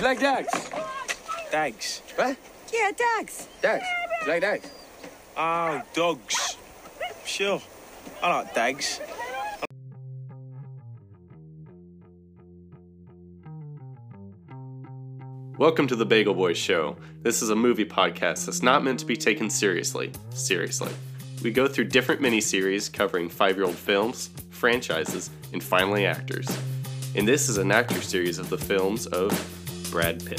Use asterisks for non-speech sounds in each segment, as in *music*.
Do you like dogs? Dags. What? Yeah, dogs. Dogs. You like dogs? Oh, dogs. Sure. I like dags. Welcome to the Bagel Boys Show. This is a movie podcast that's not meant to be taken seriously. Seriously. We go through different miniseries covering five year old films, franchises, and finally actors. And this is an actor series of the films of Brad Pitt.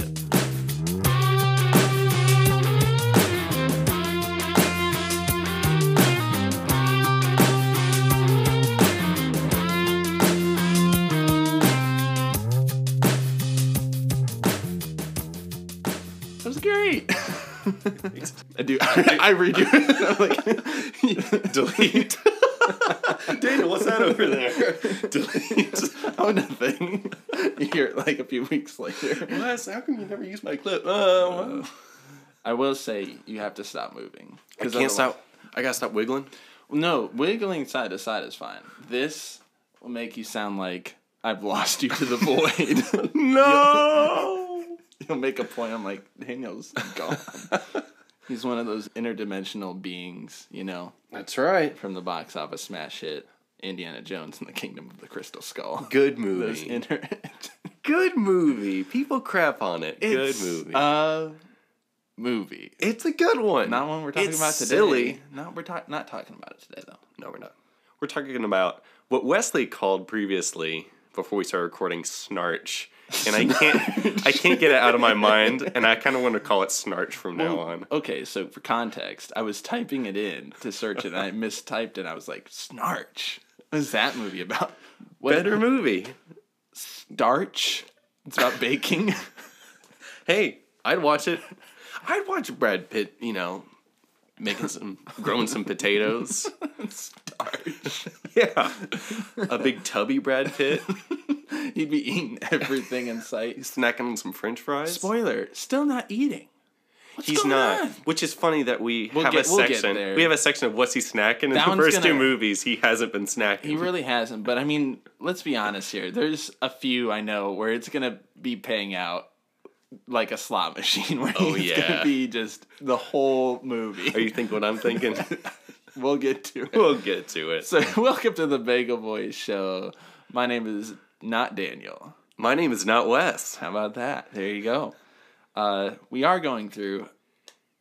That was great. *laughs* I do. I read you. *laughs* I'm like, *laughs* Delete. Daniel, what's that over there? Delete. oh, nothing. *laughs* You hear it like a few weeks later. Wes, how come you never use my clip? Uh, oh, I will say you have to stop moving. I 'Cause can't otherwise- stop. I gotta stop wiggling. No, wiggling side to side is fine. This will make you sound like I've lost you to the *laughs* void. No! *laughs* You'll make a point. I'm like, Daniel's gone. He's one of those interdimensional beings, you know, That's right. from the box office smash hit Indiana Jones and the Kingdom of the Crystal Skull. *laughs* Good movie. inter- *laughs* Good movie. People crap on it. Good movie. A movie. it's a good one. Not one we're talking It's about today. Silly. No, we're ta- not talking about it today though. No, we're not. We're talking about what Wesley called previously before we started recording snarch, and I can't. *laughs* I can't get it out of my mind, and I kind of want to call it snarch from now on. Okay, so for context, I was typing it in to search it and I mistyped it. I was like, Snarch. What is that movie about? What, Better movie. Starch? It's about baking. *laughs* Hey, I'd watch it. I'd watch Brad Pitt. You know, making some, growing some potatoes. Starch. *laughs* Yeah, a big tubby Brad Pitt. *laughs* He'd be eating everything in sight. snacking on some French fries. Spoiler, still not eating. What's He's going not. on? Which is funny that we We'll have get- a we'll get section. there. We have a section of what's he snacking. In That the first two gonna- movies, he hasn't been snacking. He really hasn't, but I mean, let's be honest here. There's a few I know where it's gonna be paying out like a slot machine *laughs* where Oh, it's yeah. gonna be just the whole movie. Are you think what I'm thinking? *laughs* we'll get to it. we'll get to it. So, *laughs* welcome to the Bagel Boys show. My name is not Daniel. My name is not Wes. How about that? There you go. Uh, we are going through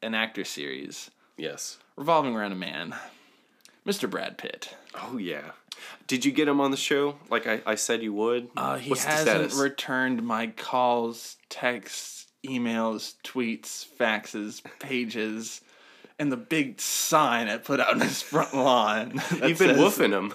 an actor series Yes. revolving around a man, Mr. Brad Pitt. Oh yeah. Did you get him on the show like I, I said you would? Uh, he hasn't returned my calls, texts, emails, tweets, faxes, pages, and the big sign I put out on his front lawn. *laughs* that You've been says, woofing him.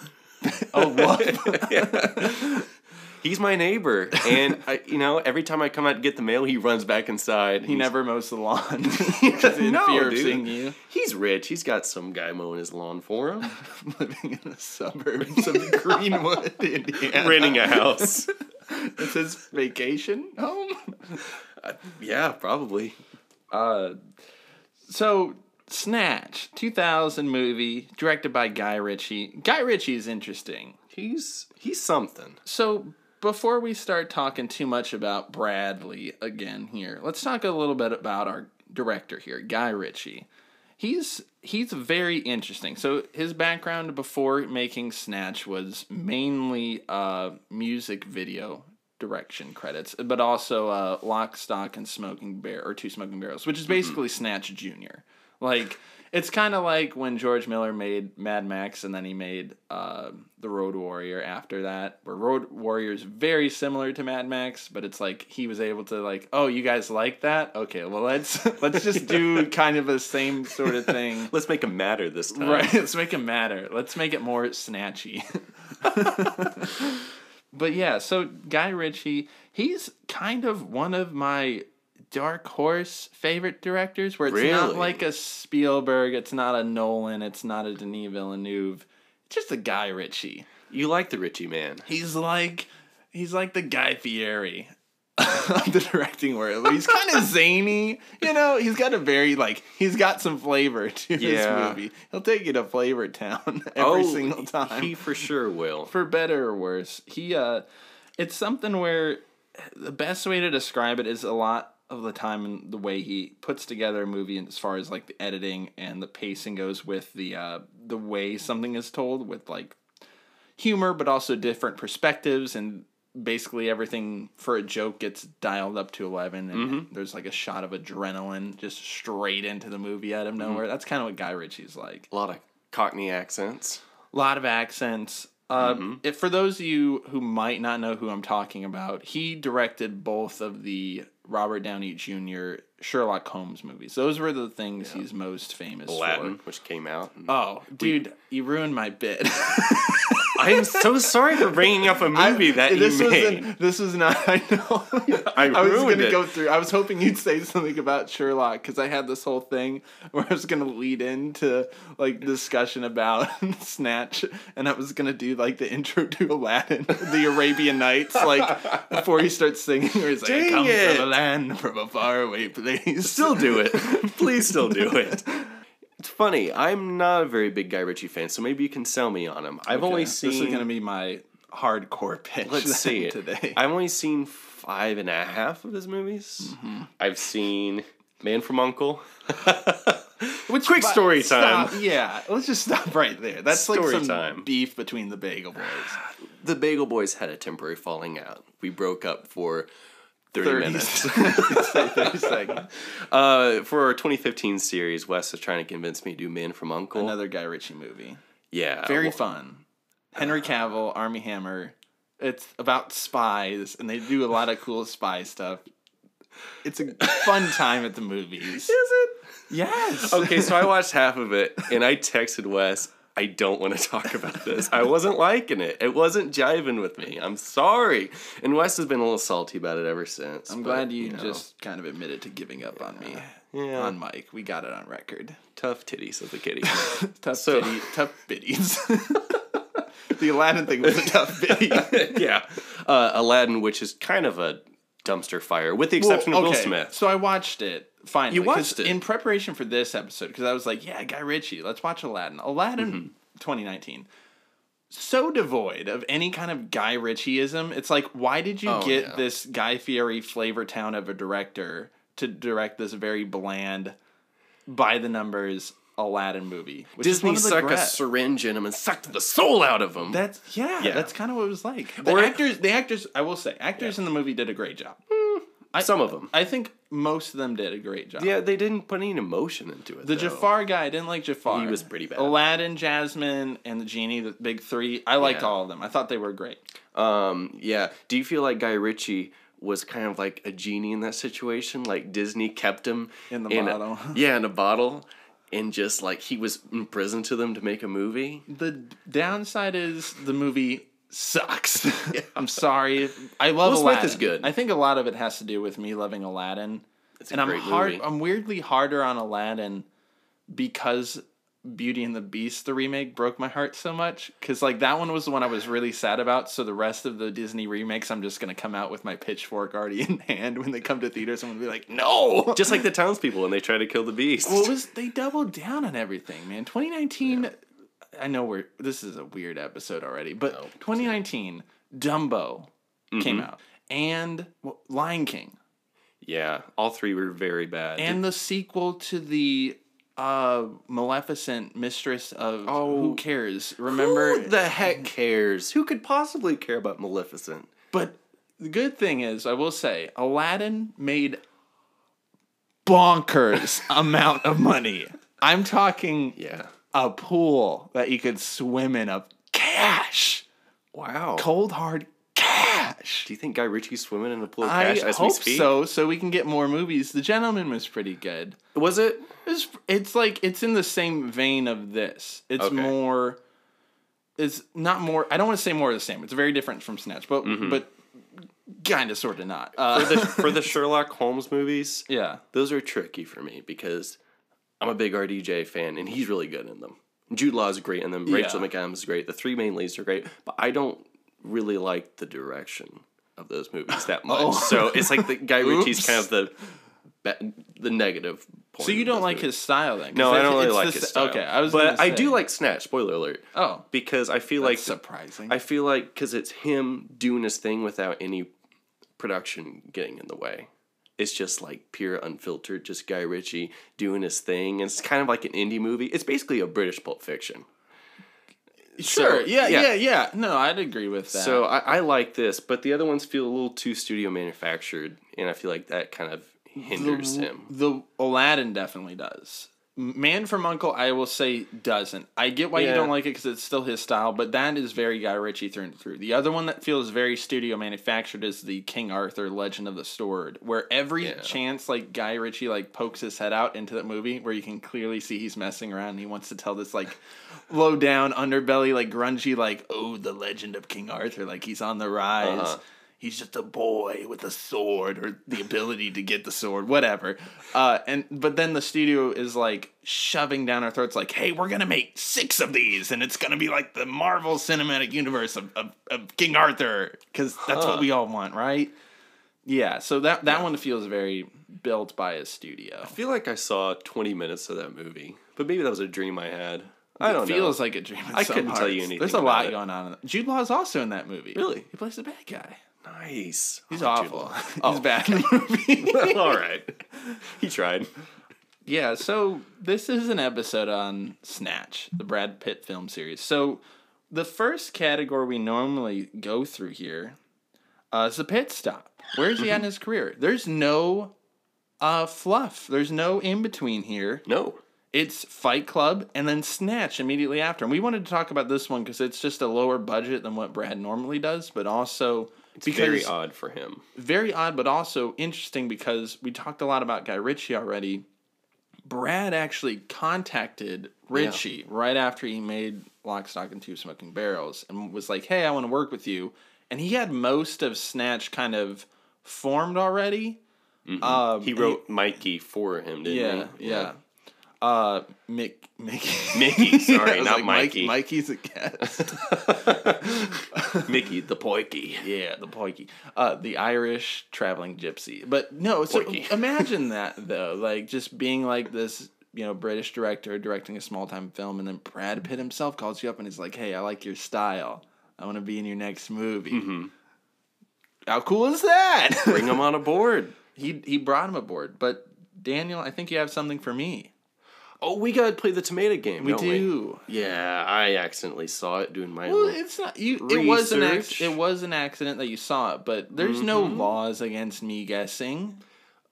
Oh, woof. *laughs* He's my neighbor, and I, you know, every time I come out to get the mail, he runs back inside. he never mows the lawn. *laughs* *laughs* Just in no, fear of dude. seeing you. He's rich. He's got some guy mowing his lawn for him, *laughs* living in the suburbs of Greenwood, Indiana. renting a house. It's his vacation home. Uh, yeah, probably. Uh, so, Snatch, 2000 movie, directed by Guy Ritchie. Guy Ritchie is interesting. He's he's something. So, before we start talking too much about Bradley again here, let's talk a little bit about our director here, Guy Ritchie. He's he's very interesting. So his background before making Snatch was mainly uh, music video direction credits, but also uh, Lock, Stock, and Smoking Bear or Two Smoking Barrels, which is basically Snatch Junior. Like it's kind of like when George Miller made Mad Max and then he made uh, the Road Warrior after that. Where Road Warrior is very similar to Mad Max, but it's like he was able to like, oh, you guys like that? Okay, well let's *laughs* let's just *laughs* do kind of the same sort of thing. *laughs* Let's make him matter this time. Right, let's make it matter. Let's make it more snatchy. but yeah, so Guy Ritchie, he's kind of one of my dark horse favorite directors where it's not like a Spielberg, it's not a Nolan, it's not a Denis Villeneuve. It's just a Guy Ritchie. You like the Ritchie man. He's like he's like the Guy Fieri *laughs* of the directing world. He's kind of *laughs* zany, you know. He's got a very like he's got some flavor *laughs* to this Yeah. movie. He'll take you to Flavor Town every single time, Oh, He for sure will. for better or worse. He uh, it's something where the best way to describe it is a lot of the time and the way he puts together a movie and as far as like the editing and the pacing goes with the uh the way something is told with like humor but also different perspectives and basically everything for a joke gets dialed up to 11 and there's like a shot of adrenaline just straight into the movie out of nowhere. That's kind of what guy ritchie's like. A lot of Cockney accents. a lot of accents. Uh, if, for those of you who might not know who I'm talking about, he directed both of the Robert Downey Jr. Sherlock Holmes movies. Those were the things he's most famous Aladdin, which came out. for. Oh, dude, you ruined my bit. *laughs* I am so sorry for bringing up a movie that this you was made. an- this was not. *laughs* I know. I was ruined gonna it. go through. I was hoping you'd say something about Sherlock because I had this whole thing where I was gonna lead into like discussion about *laughs* Snatch, and I was gonna do like the intro to Aladdin, the Arabian Nights, like before he starts singing, where he's like, "I Dang come it. from a land from a faraway place." Still do it. *laughs* Please still do it. It's funny. I'm not a very big Guy Ritchie fan, so maybe you can sell me on him. I've only seen. This is gonna be my hardcore *laughs* pitch. Let's see it today. *laughs* I've only seen five and a half of his movies. Mm-hmm. I've seen Man from Uncle. *laughs* Which, Quick story time. stop, Yeah, let's just stop right there. That's like Story some time. beef between the Bagel Boys. The Bagel Boys had a temporary falling out. We broke up for 30, 30 minutes. *laughs* Say 30 seconds. uh, for our 2015 series, Wes is trying to convince me to do Man from Uncle. Another Guy Ritchie movie. yeah. Very well, fun. Henry Cavill, Armie Hammer. It's about spies, and they do a lot of cool spy stuff. It's a fun *laughs* time at the movies. Is it? Yes. Okay, so I watched half of it and I texted Wes, I don't want to talk about this. I wasn't liking it. It wasn't jiving with me. I'm sorry. And Wes has been a little salty about it ever since. I'm but, glad you, know, just kind of admitted to giving up on me. Yeah. On Mike. We got it on record. tough titties of the kitty. *laughs* Tough So- bitty, tough biddies. *laughs* the Aladdin thing was a tough biddy. *laughs* yeah. Uh, Aladdin, which is kind of a dumpster fire, with the exception of Will Smith. So I watched it finally. You watched it? in preparation for this episode because I was like, "Yeah, Guy Ritchie, let's watch Aladdin." Aladdin, Mm-hmm. 2019, so devoid of any kind of Guy Ritchieism. It's like, why did you Oh, get yeah. this Guy Fieri flavor town of a director to direct this very bland, by the numbers Aladdin movie? Disney stuck a syringe in him and sucked the soul out of him. That's yeah, Yeah. That's kind of what it was like. The Or- actors, the actors, I will say, actors in the movie did a great job. I, Some of them. I think most of them did a great job. Yeah, they didn't put any emotion into it. The though. Jafar guy, I didn't like Jafar. He was pretty bad. Aladdin, Jasmine, and the genie, the big three. I liked Yeah. all of them. I thought they were great. Um, yeah. Do you feel like Guy Ritchie was kind of like a genie in that situation? Like Disney kept him In the a- bottle. *laughs* yeah, in a bottle, and just like he was imprisoned to them to make a movie. The downside is the movie sucks. *laughs* *laughs* I'm sorry. I love Will Smith Aladdin. is good. I think a lot of it has to do with me loving Aladdin. It's a and I'm hard movie. I'm weirdly harder on Aladdin because Beauty and the Beast the remake broke my heart so much cuz like that one was the one I was really sad about so the rest of the Disney remakes I'm just going to come out with my pitchfork already *laughs* in hand when they come to theaters I'm going to be like no Just like the townspeople when they try to kill the beast. well, it was they doubled down on everything, man. 2019. I know we're this is a weird episode already, but 2019, Dumbo came out, and well, Lion King, yeah, all three were very bad. and the sequel to the uh Maleficent, Mistress of Oh. Who cares? Remember? who the heck cares? Who could possibly care about Maleficent? But the good thing is, I will say, Aladdin made bonkers *laughs* amount of money. I'm talking Yeah. A pool that you could swim in of cash, Wow. cold hard cash. Do you think Guy Ritchie's swimming in a pool of I cash as we hope speak? so, so we can get more movies. The Gentleman was pretty good. Was it? It's, it's like it's in the same vein of this. It's Okay. more. It's not more. I don't want to say more of the same. It's very different from Snatch, but Mm-hmm. but kind of sort of not. Uh, For the, for the *laughs* Sherlock Holmes movies, yeah. those are tricky for me because I'm a big RDJ fan and he's really good in them. Jude Law is great in them. Rachel McAdams is great. The three main leads are great, but I don't really like the direction of those movies that *laughs* oh. much. Oh. So it's like the Guy Ritchie's kind of the the negative. Point So you don't like movies. his style then? No, I don't really like his style. Okay, I was. but I do like Snatch. Spoiler alert. Oh, Because I feel like like surprising. I feel like because it's him doing his thing without any production getting in the way. It's just like pure unfiltered, just Guy Ritchie doing his thing. And it's kind of like an indie movie. It's basically a British Pulp Fiction. Sure. So, yeah, yeah. yeah, yeah, No, I'd agree with that. So I, I like this, but the other ones feel a little too studio manufactured, and I feel like that kind of hinders the, him. The Aladdin definitely does. Man from Uncle, I will say, doesn't. I get why you don't like it because it's still his style, but that is very Guy Ritchie through and through. The other one that feels very studio manufactured is the King Arthur Legend of the Sword, where every Yeah. chance like Guy Ritchie like pokes his head out into that movie, where you can clearly see he's messing around and he wants to tell this like *laughs* low down underbelly like grungy like oh the Legend of King Arthur like he's on the rise Uh-huh. He's just a boy with a sword or the ability to get the sword whatever uh and but then the studio is like shoving down our throats like hey we're gonna make six of these and it's gonna be like the marvel cinematic universe of, of, of king arthur because that's Huh. what we all want right yeah so that that one feels very built by a studio I feel like I saw 20 minutes of that movie, but maybe that was a dream I had. I don't it feels know. like a dream. I couldn't tell you anything There's a lot it. going on. Jude Law is also in that movie. Really? He plays the bad guy. Nice. He's Jude awful. Law. *laughs* He's Oh. bad in the movie. *laughs* All right. He tried. yeah, so this is an episode on Snatch, the Brad Pitt film series. So the first category we normally go through here uh, is the pit stop. Where's he at in his career? There's no uh, fluff. There's no in between here. No. It's Fight Club and then Snatch immediately after. And we wanted to talk about this one because it's just a lower budget than what Brad normally does, but also It's because very odd for him. very odd, but also interesting because we talked a lot about Guy Ritchie already. Brad actually contacted Ritchie right after he made Lock, Stock, and Two Smoking Barrels and was like, "Hey, I want to work with you." And he had most of Snatch kind of formed already. Um, He wrote Mikey for him, didn't yeah, he? yeah. Uh, Mick, Mickey, *laughs* Mickey, sorry, was not like, Mike- Mikey. Mikey's a guest. *laughs* Mickey the Poiky. Yeah, the poiky. Uh, the Irish traveling gypsy. But no, so Poiky. *laughs* imagine that though, like just being like this, you know, British director directing a small time film, and then Brad Pitt himself calls you up and is like, "Hey, I like your style. I want to be in your next movie." How cool is that? Bring him on aboard. he he brought him aboard. But Daniel, I think you have something for me. Oh, we gotta play the tomato game. We do. Yeah, I accidentally saw it doing my. Well, it's not you. It was an Research. ac- it was an accident that you saw it, but there's no laws against me guessing.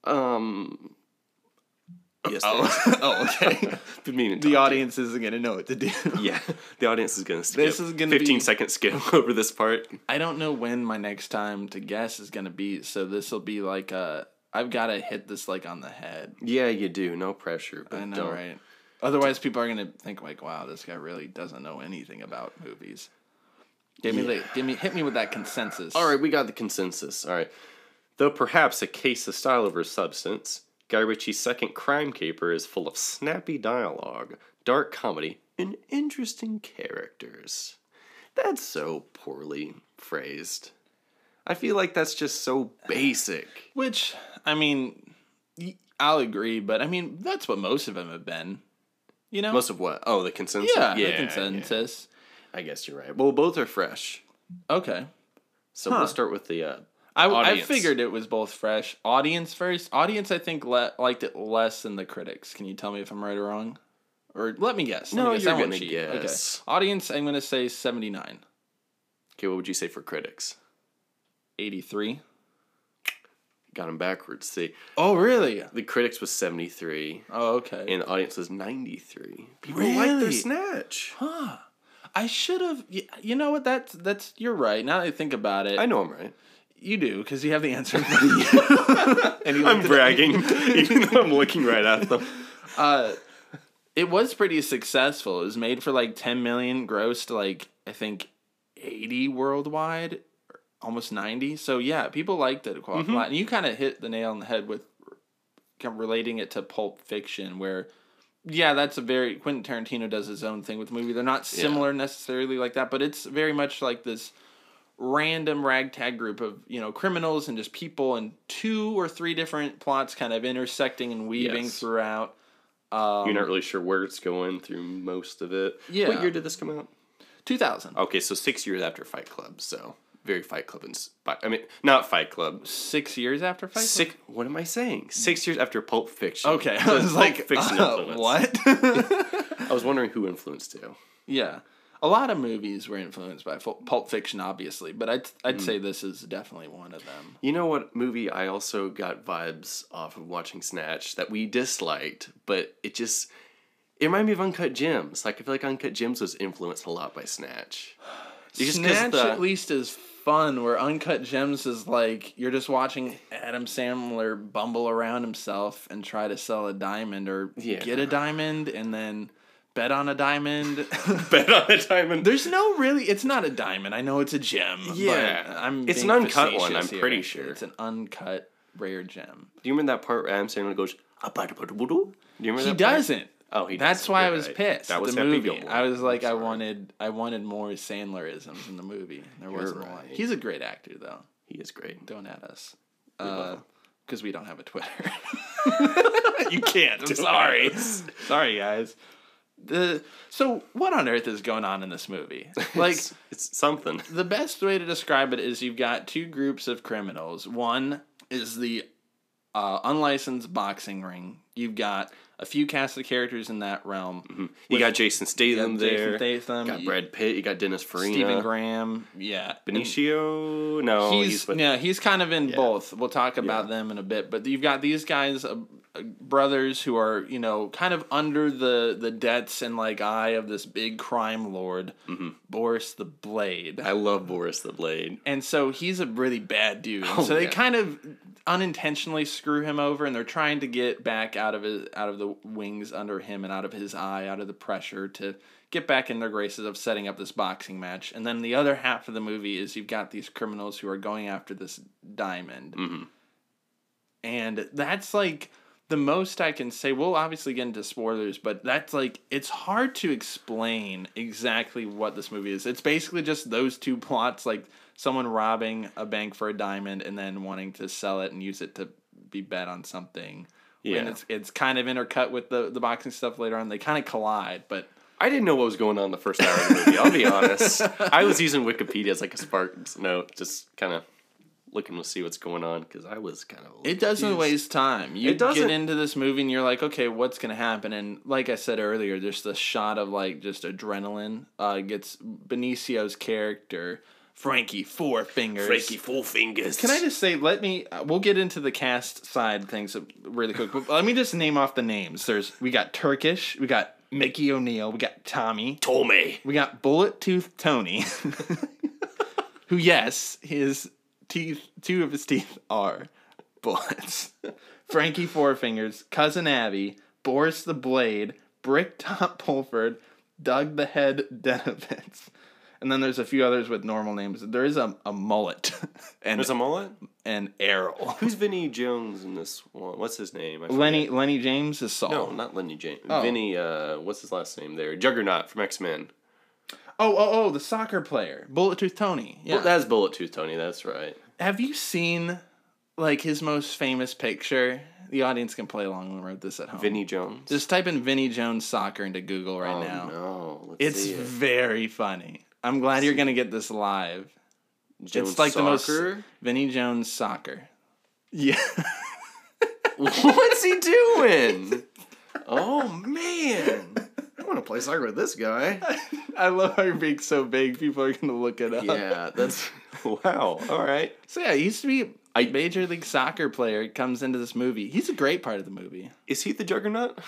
um. Yes. Oh, *laughs* oh okay. *laughs* The audience isn't gonna know what to do. *laughs* Yeah, the audience is gonna skip. This is gonna 15 be- second skip over this part. I don't know when my next time to guess is gonna be, so this will be like uh I've gotta hit this like on the head. Yeah, you do. No pressure. But I know, don't. right? Otherwise, people are gonna think like, "Wow, this guy really doesn't know anything about movies." Give me the, give me, hit me with that consensus. All right, we got the consensus. All right. Though perhaps a case of style over substance, Guy Ritchie's second crime caper is full of snappy dialogue, dark comedy, and interesting characters. That's so poorly phrased. I feel like that's just so basic. Which I mean, I'll agree, but I mean that's what most of them have been. You know, Most of what? Oh, the consensus? yeah, yeah the consensus. yeah. I guess you're right. Well, both are fresh. Okay, So Huh. we'll start with the uh, I, I figured it was both fresh. Audience first. Audience, I think, le- liked it less than the critics. Can you tell me if I'm right or wrong? Or let me guess. Let No, me guess. you're gonna cheat. guess. Okay. Audience, I'm going to say 79. Okay, what would you say for critics? 83. Got them backwards. See, Oh, really? the critics was 73. Oh, okay. and the audience was 93. People like their snatch. huh. I should have. You know what? That's that's. You're right. Now that I think about it, I know I'm right. you do because you have the answer. in front of *laughs* you. *laughs* and I'm looked it up. bragging, *laughs* even though I'm looking right at them. Uh, it was pretty successful. It was made for like 10 million, grossed like I think 80 worldwide, almost 90. So yeah, people liked it quite a lot. And you kind of hit the nail on the head with kind of relating it to Pulp Fiction, where yeah, that's a very Quentin Tarantino does his own thing with the movie. They're not similar necessarily like that, but it's very much like this random ragtag group of you know criminals and just people and two or three different plots kind of intersecting and weaving Yes. throughout. Um, You're not really sure where it's going through most of it. Yeah. What year did this come out? 2000. Okay, so six years after Fight Club. So very Fight Club inspired. I mean, not Fight Club. Six years after Fight Club? Six. What am I saying? Six years after Pulp Fiction. Okay, *laughs* I was like, Fiction uh, influence. what? *laughs* *laughs* I was wondering who influenced you. yeah, a lot of movies were influenced by Pulp Fiction, obviously, but I'd I'd say this is definitely one of them. You know what movie I also got vibes off of watching Snatch that we disliked, but it just it reminded me of Uncut Gems. Like I feel like Uncut Gems was influenced a lot by Snatch. Snatch the- at least is fun. Where Uncut Gems is like you're just watching Adam Sandler bumble around himself and try to sell a diamond or Yeah. get a diamond and then bet on a diamond. *laughs* bet on a diamond. There's no really. It's not a diamond. I know it's a gem. Yeah. but I'm. It's an uncut one, I'm here. pretty sure. it's an uncut rare gem. Do you remember that part where Adam Sandler goes? Do you remember He doesn't. Oh, he. That's why I You're was right. pissed. That was the Happy movie. Gilmore. I was like, I wanted, I wanted more Sandlerisms in the movie. There wasn't a lot. He's a great actor, though. He is great. Don't at us, because we don't have a Twitter. *laughs* you can't. *laughs* I'm sorry. sorry, guys. The so what on earth is going on in this movie? *laughs* Like it's, it's something. the best way to describe it is you've got two groups of criminals. One is the uh, unlicensed boxing ring. You've got a few cast of characters in that realm. You got Jason Statham got there. Jason Statham, got Brad Pitt. You got Dennis Farina. Stephen Graham, yeah, Benicio. No, he's, yeah, he's kind of in both. We'll talk about them in a bit, but you've got these guys, uh, brothers who are you know kind of under the the debts and like eye of this big crime lord, Mm-hmm. Boris the Blade. I love Boris the Blade. And so he's a really bad dude. Oh, so they yeah. kind of unintentionally screw him over and they're trying to get back out of his out of the wings under him and out of his eye, out of the pressure to get back in their graces of setting up this boxing match. And then the other half of the movie is you've got these criminals who are going after this diamond. Mhm. And that's like the most I can say. We'll obviously get into spoilers, but that's like it's hard to explain exactly what this movie is. It's basically just those two plots, like someone robbing a bank for a diamond and then wanting to sell it and use it to be bet on something. Yeah. And it's it's kind of intercut with the, the boxing stuff later on. They kind of collide, but I didn't know what was going on the first hour of the movie. I'll be honest. *laughs* I was using Wikipedia as like a spark note, just kind of looking to see what's going on because I was kind of. It doesn't waste time. You It doesn't- get into this movie and you're like, okay, what's gonna happen? And like I said earlier, there's the shot of like just adrenaline. Uh, gets Benicio's character, Frankie Four Fingers. Frankie Four Fingers. Can I just say, let me? Uh, we'll get into the cast side things really quick, but let me just name off the names. There's we got Turkish, we got Mickey O'Neill, we got Tommy, Tommy? we got Bullet Tooth Tony, *laughs* who yes, his teeth, two of his teeth are bullets. *laughs* Frankie Four Fingers, cousin Abby, Boris the Blade, Brick Top Pulford, Doug the Head Denovitz. And then there's a few others with normal names. There is a, a mullet *laughs* and There's a mullet. and Errol. *laughs* Who's Vinnie Jones in this one? What's his name? I forget. Lennie Lennie James is Sol. No, not Lennie James. Oh. Vinnie. Uh, what's his last name? There, Juggernaut from X Men. Oh oh oh, the soccer player, Bullet Tooth Tony. Yeah. Well, that's Bullet Tooth Tony. That's right. Have you seen like his most famous picture? The audience can play along when we wrote this at home. Vinnie Jones. Just type in Vinnie Jones soccer into Google right oh now. no! Let's It's see it. very funny. I'm glad you're gonna get this live. Jones it's like the most Soccer? Vinnie Jones soccer. Yeah. *laughs* What's he doing? *laughs* oh man! I want to play soccer with this guy. *laughs* I love how you're being so big. People are gonna look it up. Yeah, that's *laughs* wow. All right. So yeah, he used to be a major league soccer player. Comes into this movie. He's a great part of the movie. Is he the Juggernaut?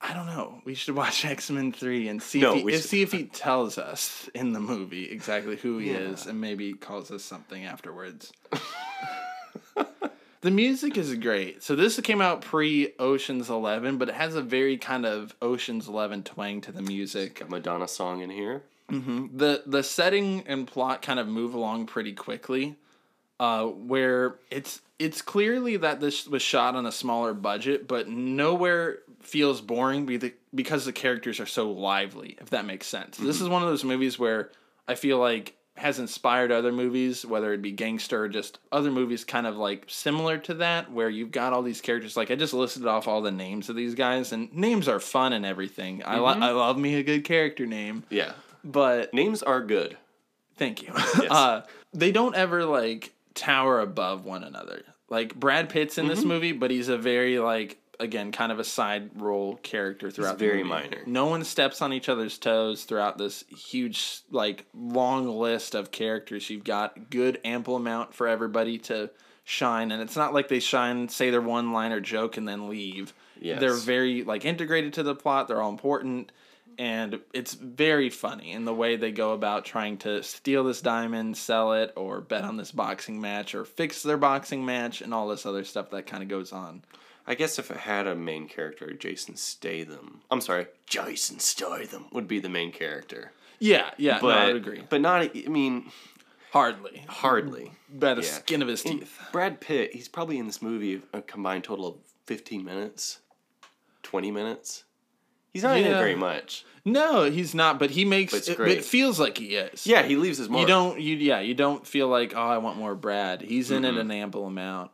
I don't know. We should watch *laughs* X Men Three and see No, if he, we if- should- see if he tells us in the movie exactly who he is, and maybe calls us something afterwards. The music is great. So this came out pre Ocean's Eleven, but it has a very kind of Ocean's Eleven twang to the music. Got Madonna song in here. the The setting and plot kind of move along pretty quickly. Uh, where it's it's clearly that this was shot on a smaller budget, but nowhere feels boring because the characters are so lively. If that makes sense, this is one of those movies where I feel like has inspired other movies, whether it be gangster or just other movies, kind of like similar to that, where you've got all these characters. Like I just listed off all the names of these guys, and names are fun and everything. I li- I love me a good character name, Yeah. but Names are good. Thank you. *laughs* uh, they don't ever like tower above one another. Like Brad Pitt's in this movie, but he's a very like again kind of a side role character throughout. the very movie. minor. No one steps on each other's toes throughout this huge like long list of characters. You've got good ample amount for everybody to shine, and it's not like they shine, say their one liner joke, and then leave. Yes. They're very like integrated to the plot. They're all important and it's very funny in the way they go about trying to steal this diamond, sell it, or bet on this boxing match, or fix their boxing match, and all this other stuff that kind of goes on. I guess if it had a main character, Jason Statham. I'm sorry, Jason Statham would be the main character. Yeah, yeah, But no, I would agree. But not. I mean, Hardly hardly. by the Yeah. skin of his And teeth. Brad Pitt. He's probably in this movie a combined total of 15 minutes, 20 minutes. He's not in it very much. No, he's not, but he makes But it, it feels like he is. Yeah, he leaves his mark. You don't you yeah, you don't feel like, oh, I want more Brad. He's in Mm-hmm. it an ample amount.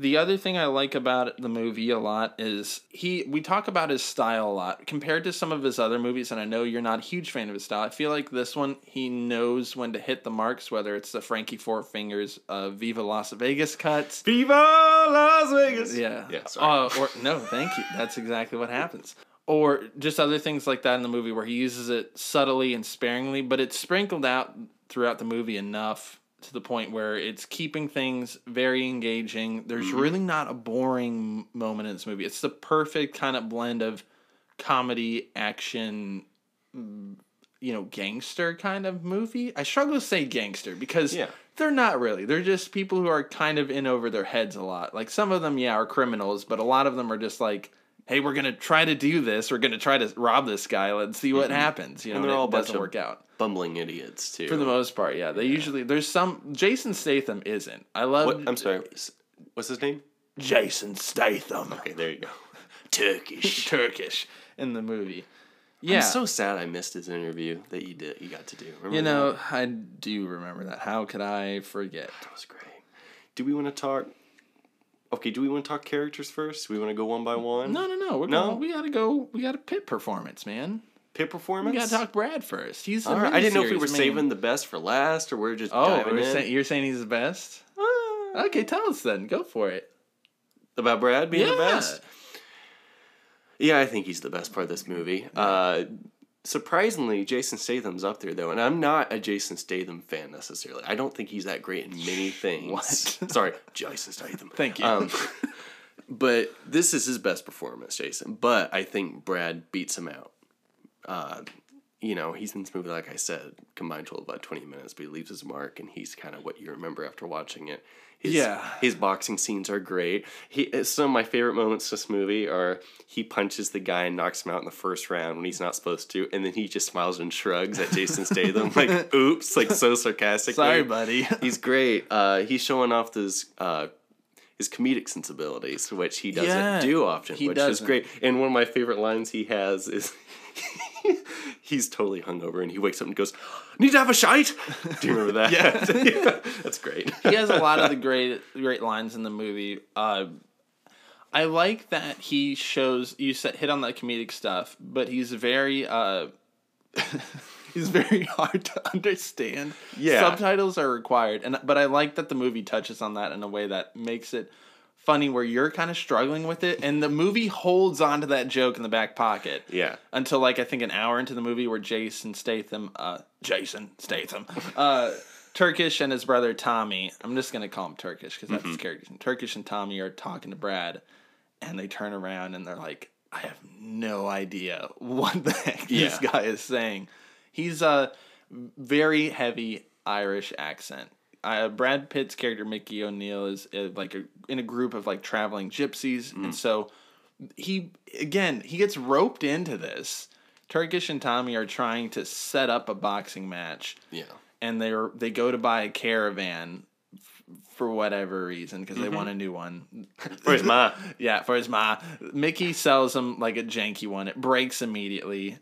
The other thing I like about the movie a lot is he we talk about his style a lot compared to some of his other movies and I know you're not a huge fan of his style. I feel like this one he knows when to hit the marks whether it's the Frankie Four Fingers uh, Viva Las Vegas cuts. Viva Las Vegas. Yeah. Yeah. Sorry. Uh, or no, thank you. That's exactly what happens. Or just other things like that in the movie where he uses it subtly and sparingly, but it's sprinkled out throughout the movie enough to the point where it's keeping things very engaging. There's Mm-hmm. really not a boring moment in this movie. It's the perfect kind of blend of comedy, action, mm, you know, gangster kind of movie. I struggle to say gangster because Yeah. they're not really. They're just people who are kind of in over their heads a lot. Like some of them, yeah, are criminals, but a lot of them are just like, hey, we're gonna try to do this. We're gonna try to rob this guy. Let's see what happens. You know, Mm-hmm. And they're and all a bunch doesn't of- work out Bumbling idiots too. for the most part. Yeah, they usually there's some. Jason Statham isn't. I love. What, I'm sorry. What's his name? Jason Statham. Okay, there you go. *laughs* Turkish. *laughs* Turkish in the movie. Yeah. I'm so sad I missed his interview that you did. You got to do. Remember you know, that? I do remember that. How could I forget? that was great. Do we want to talk? Okay, do we want to talk characters first? Do we want to go one by one? No, no, no. We're No? Going, we gotta go. We got a pit performance, man. Pit performance. We gotta talk Brad first. He's the All right. I didn't know if we were main- saving the best for last or we're just Oh, we're say- you're saying he's the best? Ah. Okay, tell us then. Go for it. about Brad being the best. Yeah, I think he's the best part of this movie. Uh, surprisingly, Jason Statham's up there though, and I'm not a Jason Statham fan necessarily. I don't think he's that great in many *laughs* things. What? Sorry, Jason Statham. *laughs* Thank you. Um, *laughs* but this is his best performance, Jason. But I think Brad beats him out. Uh, you know, he's in this movie, like I said, combined total about 20 minutes, but he leaves his mark, and he's kind of what you remember after watching it. His, Yeah. His boxing scenes are great. He Some of my favorite moments in this movie are he punches the guy and knocks him out in the first round when he's not supposed to, and then he just smiles and shrugs at Jason Statham, *laughs* like, oops, like so sarcastic. Sorry, buddy. *laughs* He's great. Uh, he's showing off his uh, his comedic sensibilities, which he doesn't Yeah, do often, he which is doesn't. great. And one of my favorite lines he has is *laughs* he's totally hungover and he wakes up and goes, "Need to have a shite." Do you remember that? *laughs* *laughs* Yeah. that's great. he has a lot of the great great lines in the movie. Uh, I like that he shows you said hit on that comedic stuff, but he's very uh, *laughs* he's very hard to understand. Yeah. subtitles are required, and but I like that the movie touches on that in a way that makes it funny where you're kind of struggling with it and the movie holds on to that joke in the back pocket Yeah. until like I think an hour into the movie where Jason Statham, uh, Jason Statham, uh, Turkish and his brother Tommy. I'm just gonna call him Turkish because that's his Mm-hmm. character. Turkish and Tommy are talking to Brad, and they turn around and they're like, "I have no idea what the heck this guy is saying." He's a very heavy Irish accent. Uh, Brad Pitt's character Mickey O'Neill is uh, like a, in a group of like traveling gypsies, Mm. and so he again he gets roped into this. Turkish and Tommy are trying to set up a boxing match, Yeah. and they're they go to buy a caravan f- for whatever reason because they want a new one. *laughs* Where's my? *laughs* Yeah, for his ma. Mickey sells him like a janky one. It breaks immediately.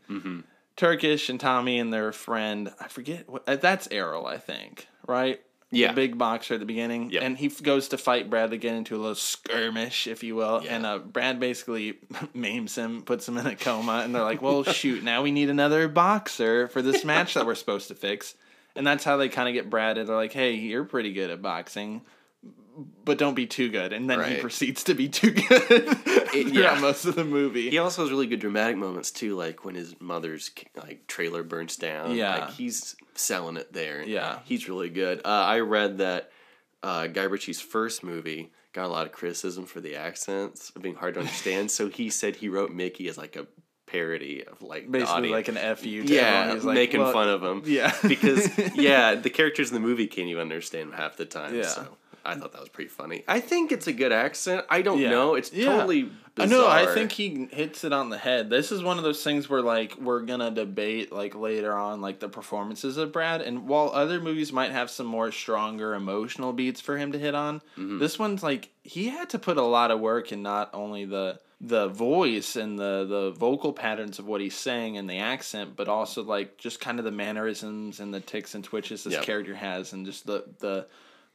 Turkish and Tommy and their friend, I forget what uh, that's Errol, I think, right? Yeah. The big boxer at the beginning. Yep. And he f- goes to fight Brad. Get into a little skirmish, if you will. Yeah. And uh, Brad basically *laughs* maims him, puts him in a coma. And they're like, well, *laughs* shoot, now we need another boxer for this match that we're supposed to fix. and that's how they kind of get Brad. And They're like, "Hey, you're pretty good at boxing." But don't be too good, and then he proceeds to be too good *laughs* throughout yeah. most of the movie. He also has really good dramatic moments too, like when his mother's like trailer burns down. Yeah. like he's selling it there. Yeah. he's really good. Uh, I read that uh, Guy Ritchie's first movie got a lot of criticism for the accents of being hard to understand. so he said he wrote Mickey as like a parody of like Basically, like an fu. To yeah, like, making well, fun of him. Yeah, because *laughs* yeah, the characters in the movie can't even understand half the time. Yeah. So I thought that was pretty funny. I think it's a good accent. I don't Yeah. know. It's Yeah. totally. I know. I think he hits it on the head. This is one of those things where like we're gonna debate like later on like the performances of Brad, and while other movies might have some more stronger emotional beats for him to hit on, Mm-hmm. this one's like he had to put a lot of work in not only the the voice and the the vocal patterns of what he's saying and the accent, but also like just kind of the mannerisms and the ticks and twitches this Yep. character has, and just the the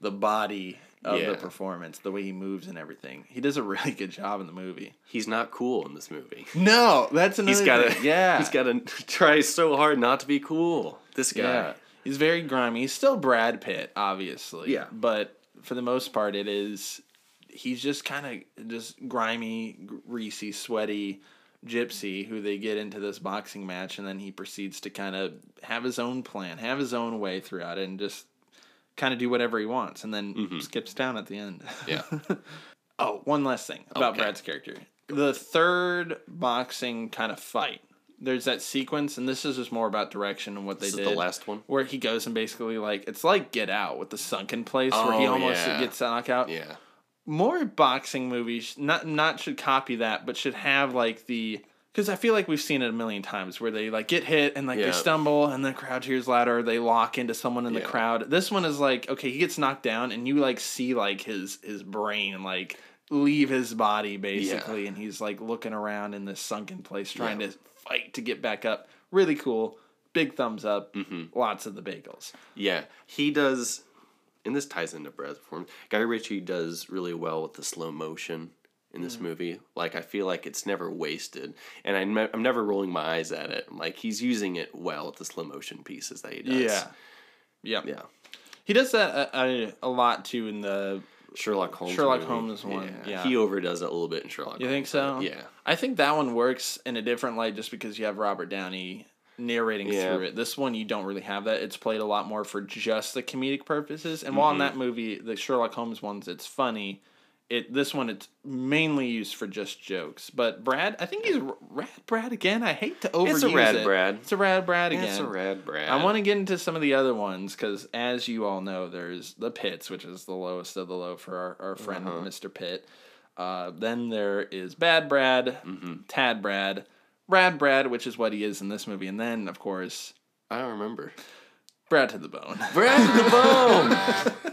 the body of Yeah. the performance, the way he moves and everything. He does a really good job in the movie. he's not cool in this movie. No, that's another. He's got to. *laughs* Yeah, He's got to try so hard not to be cool. This guy. Yeah, he's very grimy. He's still Brad Pitt, obviously. Yeah. but for the most part, it is. He's just kind of just grimy, greasy, sweaty gypsy who they get into this boxing match, and then he proceeds to kind of have his own plan, have his own way throughout it, and just kind of do whatever he wants, and then skips down at the end. Mm-hmm. Yeah. *laughs* Oh, one last thing about Okay. Brad's character. The third boxing kind of fight. There's that sequence, and this is just more about direction and what they This is did. the last one? where he goes and basically like it's like Get Out with the sunken place where he Oh, almost yeah. gets knocked out. Yeah. More boxing movies not not should copy that, but should have like the because I feel like we've seen it a million times where they like get hit and like Yeah. they stumble and the crowd cheers louder. They lock into someone in the crowd. This one is like okay, he gets knocked down and you like see like his his brain like leave his body basically, and he's like looking around in this sunken place trying Yeah. to fight to get back up. Really cool. Big thumbs up. Mm-hmm. Lots of the bagels. Yeah. He does. And this ties into Brad's performance. Guy Ritchie does really well with the slow motion in this Mm. movie. Like I feel like it's never wasted, and I'm, I'm never rolling my eyes at it. Like he's using it well with the slow motion pieces that he does. Yeah. Yep. Yeah. He does that a, a, a lot too in the. Sherlock Holmes. Sherlock movie. Holmes one, yeah. He overdoes it a little bit in Sherlock. You think Holmes, so? Yeah. I think that one works in a different light just because you have Robert Downey narrating Yeah. through it. This one you don't really have that. It's played a lot more for just the comedic purposes. And while in Mm-hmm. that movie, the Sherlock Holmes ones, it's funny. It this one it's mainly used for just jokes. But Brad, I think he's Rad Brad again. I hate to overuse it. It's a Rad it. Brad. It's a Rad Brad again. It's a rad Brad. I want to get into some of the other ones because, as you all know, there's the Pits, which is the lowest of the low for our, our friend Uh-huh. Mr. Pitt. Uh, then there is Bad Brad, Mm-hmm. Tad Brad, Rad Brad, which is what he is in this movie, and then of course I don't remember. Brad to the Bone. Brad to the Bone. *laughs*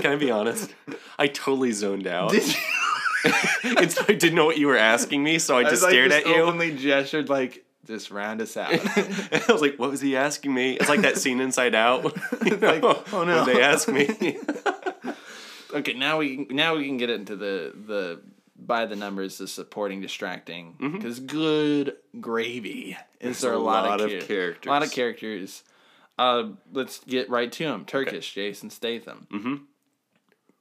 Can I be honest? I totally zoned out. Did *laughs* you? it's, I didn't know what you were asking me, so I just like, stared just at you. Openly gestured like, just round us out. *laughs* I was like, "What was he asking me?" It's like that scene Inside Out. *laughs* You know, Like, oh, no. They ask me. okay, now we now we can get into the the by the numbers, the supporting, distracting. Because good gravy is There's there a, Mm-hmm. a lot, lot of, char- characters. A lot of characters. Uh, let's get right to him. Turkish Jason Statham. Mm-hmm.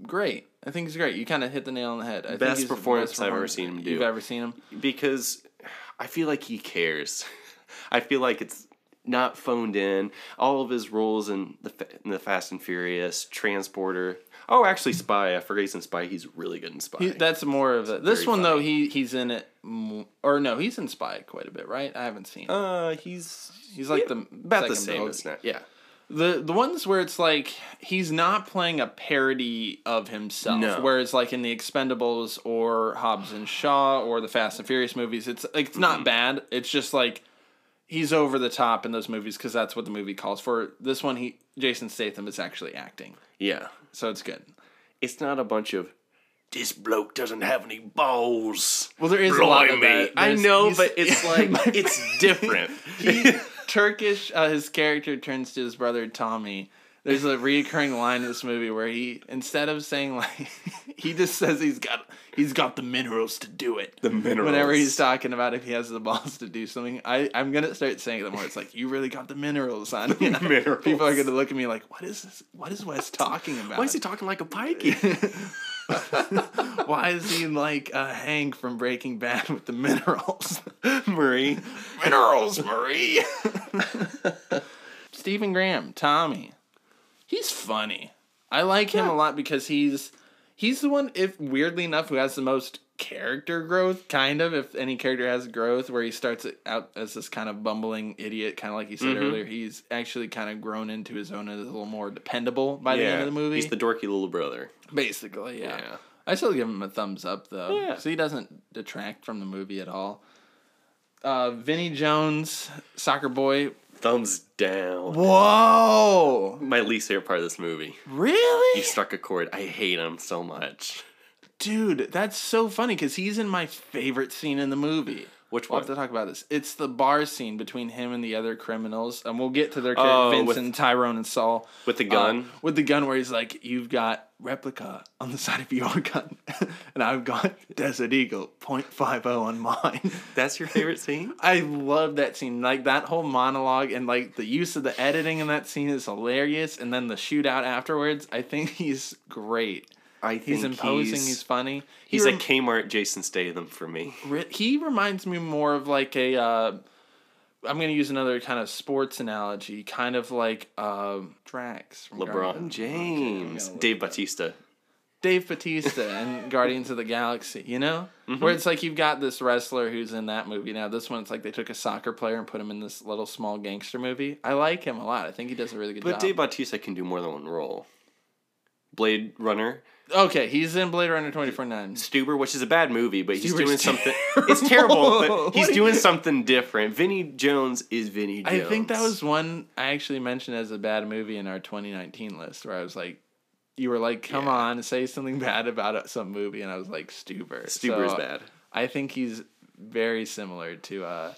Great. I think he's great. You kind of hit the nail on the head. I think Best performance best I've ever seen him do. You've ever seen him? because I feel like he cares. *laughs* I feel like it's not phoned in. All of his roles in the in the Fast and Furious, Transporter. Oh, actually, Spy. I forgot he's in Spy. He's really good in Spy. He, that's more of a. This one though, he he's in it, or no, he's in Spy quite a bit, right? I haven't seen. it. uh, he's He's like the about the same as. Yeah. The the ones where it's like he's not playing a parody of himself. No. Whereas like in the Expendables or Hobbs and Shaw or the Fast and Furious movies, it's like it's not bad. It's just like he's over the top in those movies because that's what the movie calls for. This one, he Jason Statham is actually acting, Yeah. so it's good. It's not a bunch of. This bloke doesn't have any balls. Well, there is a lot of Blimey." that. I There's- know, he's- but it's *laughs* like it's different. he, Turkish, uh, his character turns to his brother Tommy. There's a reoccurring line in this movie where he, instead of saying like, *laughs* he just says he's got he's got the minerals to do it. The minerals. Whenever he's talking about if he has the balls to do something, I I'm gonna start saying it the more. It's like you really got the minerals, *laughs* son. You know? Minerals. People are gonna look at me like, what is this? What is Wes talking about? Why is he talking like a pikey? *laughs* *laughs* Why is he like uh, Hank from Breaking Bad with the minerals? *laughs* Marie. minerals, Marie. *laughs* Stephen Graham, Tommy. He's funny. I like him a lot because he's he's the one if weirdly enough who has the most character growth kind of if any character has growth where he starts out as this kind of bumbling idiot kind of like you said Mm-hmm. earlier he's actually kind of grown into his own as a little more dependable by the end of the movie He's the dorky little brother. basically yeah. Yeah. i still give him a thumbs up though Yeah. so he doesn't detract from the movie at all uh vinnie jones soccer boy Thumbs down. whoa My least favorite part of this movie. really He struck a chord. I hate him so much. Dude, that's so funny because he's in my favorite scene in the movie. Which We'll have to talk about this. It's the bar scene between him and the other criminals, and we'll get to their Oh, characters, with- Vincent, Tyrone, and Sol. With the Uh, gun? with the gun, where he's like, "You've got replica on the *laughs* side of your gun, *laughs* and I've got Desert Eagle .50 on mine." *laughs* That's your favorite scene? I love that scene. Like that whole monologue and like the use of the editing in that scene is hilarious. And then the shootout afterwards, I think he's great. I think He's imposing. He's, He's, funny. He he's rem- a Kmart Jason Statham for me. Re- he reminds me more of like a uh, I'm going to use another kind of sports analogy, kind of like um Drax from LeBron Guardians. James. look Dave Bautista. Dave Bautista and *laughs* Guardians of the Galaxy, you know? Mm-hmm. Where it's like you've got this wrestler who's in that movie. Now this one it's like they took a soccer player and put him in this little small gangster movie. I like him a lot. I think he does a really good But job. But Dave Bautista can do more than one role. Blade Runner, okay, he's in Blade Runner 2049. Stuber, which is a bad movie, but he's Stuber's doing something. terrible. It's terrible, but *laughs* he's doing something different. Vinnie Jones is Vinnie Jones. I think that was one I actually mentioned as a bad movie in our 2019 list, where I was like, you were like, come Yeah. on, say something bad about some movie, and I was like, Stuber. Stuber So, bad. I think he's very similar to. uh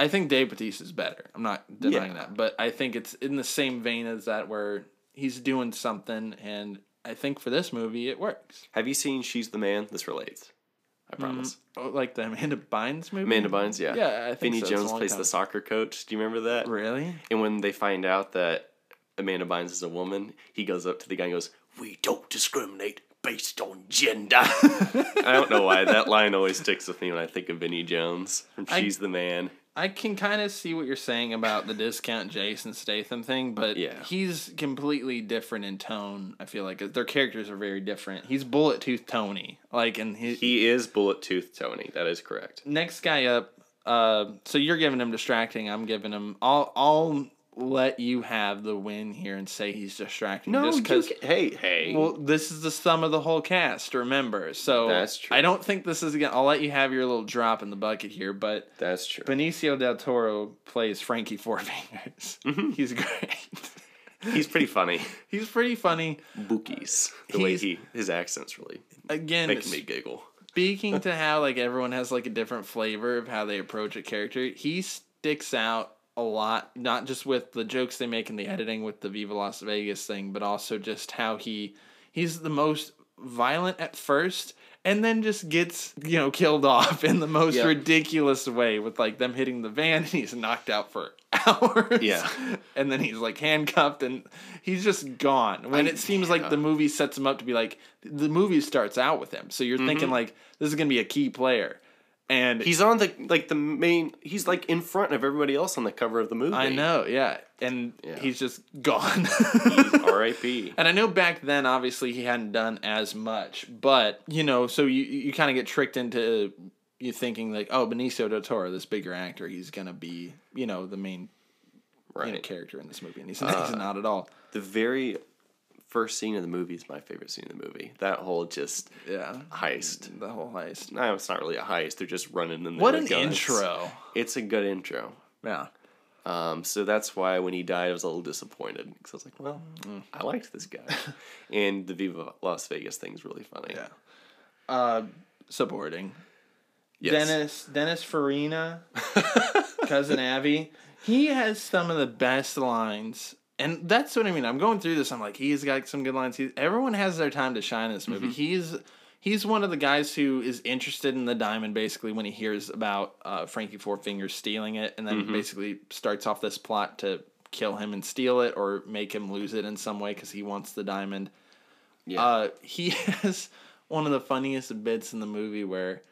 I think Dave Bautista is better. I'm not denying Yeah. that, but I think it's in the same vein as that, where he's doing something, and I think for this movie it works. Have you seen She's the Man? This relates. I mm-hmm. promise. Oh, like the Amanda Bynes movie. Amanda Bynes, yeah. Yeah, I think Vinnie so. Jones plays time. the soccer coach. Do you remember that? Really? And when they find out that Amanda Bynes is a woman, he goes up to the guy and goes, "We don't discriminate based on gender." *laughs* I don't know why that line always sticks with me when I think of Vinnie Jones from I- She's the Man. I can kind of see what you're saying about the discount Jason Statham thing, but Yeah. he's completely different in tone. I feel like their characters are very different. He's Bullet Tooth Tony, like, and he, He is Bullet Tooth Tony. That is correct. next guy up. Uh, so you're giving him distracting. I'm giving him. I'll I'll let you have the win here and say he's distracting. No, just because. hey, hey. Well, this is the sum of the whole cast. Remember, so That's true. I don't think this is again. I'll let you have your little drop in the bucket here, but That's true. Benicio del Toro plays Frankie Four Fingers. *laughs* Mm-hmm. He's great. *laughs* He's pretty funny. *laughs* He's pretty funny. Bookies. The way he his accents really Again, making me giggle. speaking to how like everyone has like a different flavor of how they approach a character, he sticks out a lot, not just with the jokes they make in the editing with the Viva Las Vegas thing, but also just how he he's the most violent at first and then just gets, you know, killed off in the most ridiculous way with like them hitting the van and he's knocked out for *laughs* hours. Yeah. And then he's like handcuffed and he's just gone. When I- it seems like the movie sets him up to be like the movie starts out with him. So you're mm-hmm. thinking like this is gonna be a key player. And He's on the like the main. He's like in front of everybody else on the cover of the movie. I know, yeah. And Yeah. he's just gone. *laughs* R.I.P. And I know back then, obviously, he hadn't done as much, but you know, so you you kind of get tricked into you thinking like, oh, Benicio del Toro, this bigger actor, he's gonna be, you know, the main you know, character in this movie, and he's, *laughs* he's uh, not at all. The very first scene of the movie is my favorite scene of the movie. That whole just Yeah, heist. the whole heist. No, it's not really a heist. They're just running in. What an guns. intro! It's a good intro. Yeah, Um, so that's why when he died, I was a little disappointed because I was like, well, Mm. I liked this guy. *laughs* and the Viva Las Vegas thing's really funny. yeah. Uh, supporting Yes. Dennis Dennis Farina, *laughs* cousin Abby. He has some of the best lines and that's what I mean. I'm going through this. I'm like, he's got some good lines. He, everyone has their time to shine in this movie. He's he's one of the guys who is interested in the diamond basically when he hears about uh, Frankie Four Fingers stealing it, and then basically starts off this plot to kill him and steal it or make him lose it in some way because he wants the diamond. Yeah. Uh, he *laughs* has one of the funniest bits in the movie where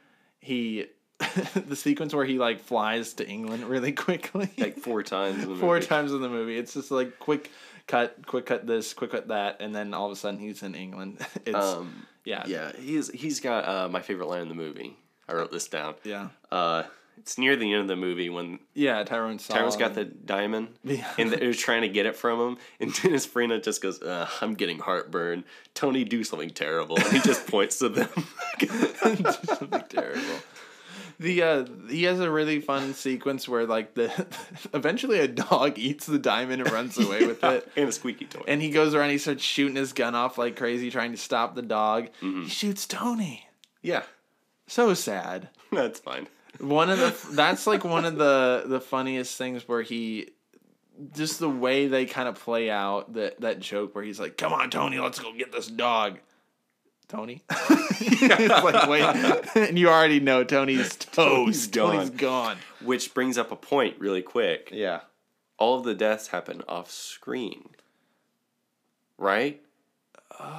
he *laughs* the sequence where he like flies to England really *laughs* quickly like four times in the four movie. times in the movie. It's just like quick cut, quick cut this, quick cut that, and then all of a sudden he's in England. *laughs* It's Um, yeah, yeah, he's he's got uh, my favorite line in the movie. I wrote this down. yeah, Uh, it's near the end of the movie when yeah. Tyrone Sol. Tyrone's got the diamond, Yeah. and they're trying to get it from him, and Dennis Farina just goes, "I'm getting heartburn. Tony, do something terrible." And he just points to them. something terrible. The uh, he has a really fun *laughs* sequence where like the *laughs* eventually a dog *laughs* eats the diamond and runs away with it. and a squeaky toy. And he goes around, he starts shooting his gun off like crazy, trying to stop the dog. Mm-hmm. He shoots Tony. yeah, So sad. that's fine. One of the that's like one of the the funniest things where he just the way they kind of play out that that joke where he's like, "Come on, Tony, let's go get this dog." Tony, *laughs* He's like, wait, *laughs* and you already know Tony's *laughs* toast. gone. Tony's gone. Which brings up a point really quick. Yeah. All of the deaths happen off screen, right?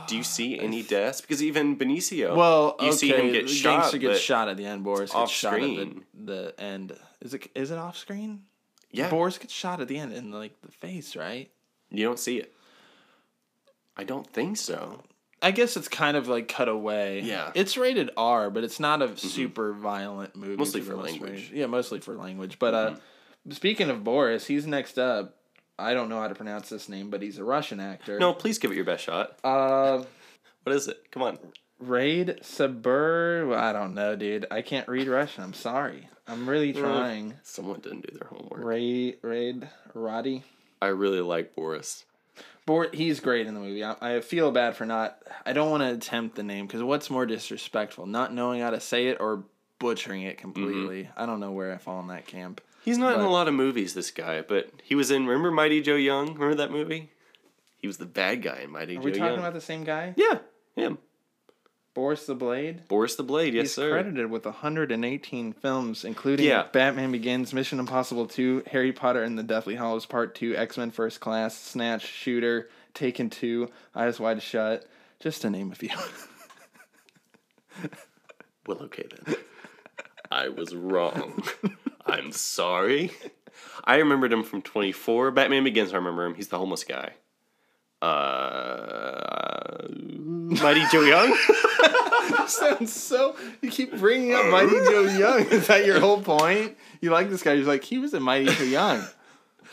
Do you see uh, any deaths? Because even Benicio, Well, you okay, see him get the shot, gangster gets shot at the end. Boris off gets shot at the, screen. the end. Is it is it off screen? yeah, Boris gets shot at the end in like the face, right? you don't see it. I don't think so. I guess it's kind of like cut away. Yeah. Mm-hmm. It's rated R, but it's not a super violent movie. Mostly for language. Mm-hmm. Yeah, mostly for language. But uh, speaking of Boris, he's next up. I don't know how to pronounce this name, but he's a Russian actor. No, please give it your best shot. Uh, *laughs* What is it? Come on. Raid Sabur. I don't know, dude. I can't read Russian. I'm sorry. I'm really trying. Someone didn't do their homework. Raid Raid Roddy. I really like Boris. Bor- he's great in the movie. I, I feel bad for not. I don't want to attempt the name because what's more disrespectful, not knowing how to say it or butchering it completely? Mm-hmm. I don't know where I fall in that camp. He's not in a lot of movies, this guy, but he was in. Remember Mighty Joe Young? Remember that movie? He was the bad guy in Mighty Joe Young. Are we talking Young. about the same guy? yeah, him. Boris the Blade. Boris the Blade. Yes, He's sir. credited with 118 films, including Yeah. Batman Begins, Mission Impossible 2, Harry Potter and the Deathly Hallows Part 2, X Men First Class, Snatch, Shooter, Taken 2, Eyes Wide Shut, just to name a few. *laughs* Well, okay then. I was wrong. I'm sorry. I remembered him from 24. Batman Begins, I remember him. He's the homeless guy. Uh, Mighty Joe Young? *laughs* sounds so. You keep bringing up Mighty Joe Young. Is that your whole point? You like this guy? You're like, he was a Mighty Joe Young.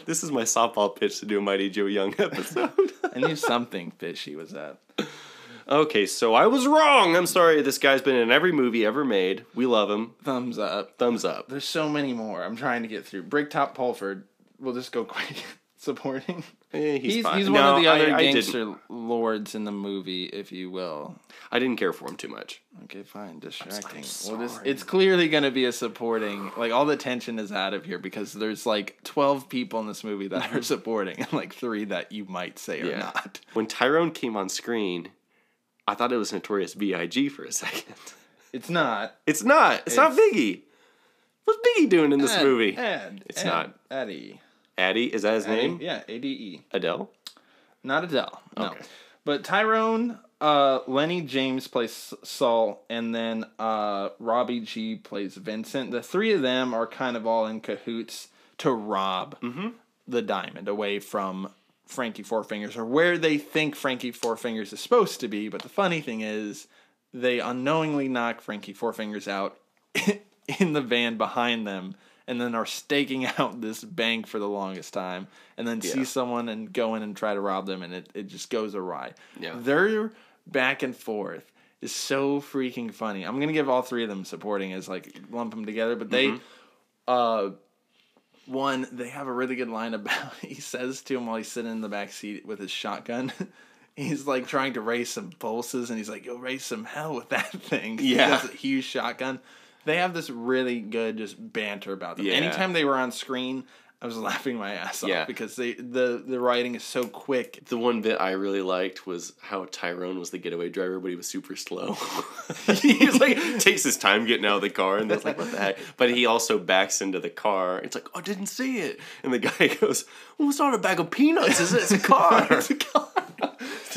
this is my softball pitch to do a Mighty Joe Young episode. *laughs* I knew something fishy was up. okay, so I was wrong. I'm sorry. This guy's been in every movie ever made. We love him. Thumbs up. Thumbs up. There's so many more. I'm trying to get through. Bricktop Pulford. We'll just go quick. Supporting. Eh, He's fine. he's, one No, of the other I- I didn't- gangster lords in the movie, if you will. I didn't care for him too much. Okay, fine. Distracting. I'm well, this it's clearly going to be a supporting. Like all the tension is out of here because there's like 12 people in this movie that are *laughs* supporting and like three that you might say are Yeah. not. When Tyrone came on screen, I thought it was Notorious B.I.G. for a *laughs* second. It's not. It's not. It's, not Biggie. What's Biggie doing in this Ed, movie? Ed, It's Ed, not. Eddie. Addy, is that his name? Yeah, A D E. Adele. Not Adele. No. Okay. But Tyrone, uh, Lennie James plays Sol, and then uh, Robbie Gee plays Vincent. The three of them are kind of all in cahoots to rob the diamond away from Frankie Four Fingers, or where they think Frankie Four Fingers is supposed to be. But the funny thing is, they unknowingly knock Frankie Four Fingers out *laughs* in the van behind them and then are staking *laughs* out this bank for the longest time and then see someone and go in and try to rob them and it, it just goes awry. Yeah. Their back and forth is so freaking funny. I'm gonna give all three of them supporting as like lump them together, but they uh one, they have a really good line about *laughs* he says to him while he's sitting in the back seat with his shotgun. *laughs* He's like trying to raise some pulses, and he's like, "You'll raise some hell with that thing." He Yeah. has a huge shotgun. They have this really good just banter about them. Yeah. Anytime they were on screen, I was *laughs* laughing my ass Yeah. off because they the the writing is so quick. The one bit I really liked was how Tyrone was the getaway driver, but he was super slow. *laughs* *laughs* he was like takes his time getting out of the car, and it's like, what the heck? But he also backs into the car. It's like, oh, I didn't see it, and the guy goes, "Well, it's not a bag of peanuts, is it? It's a car." It's a car.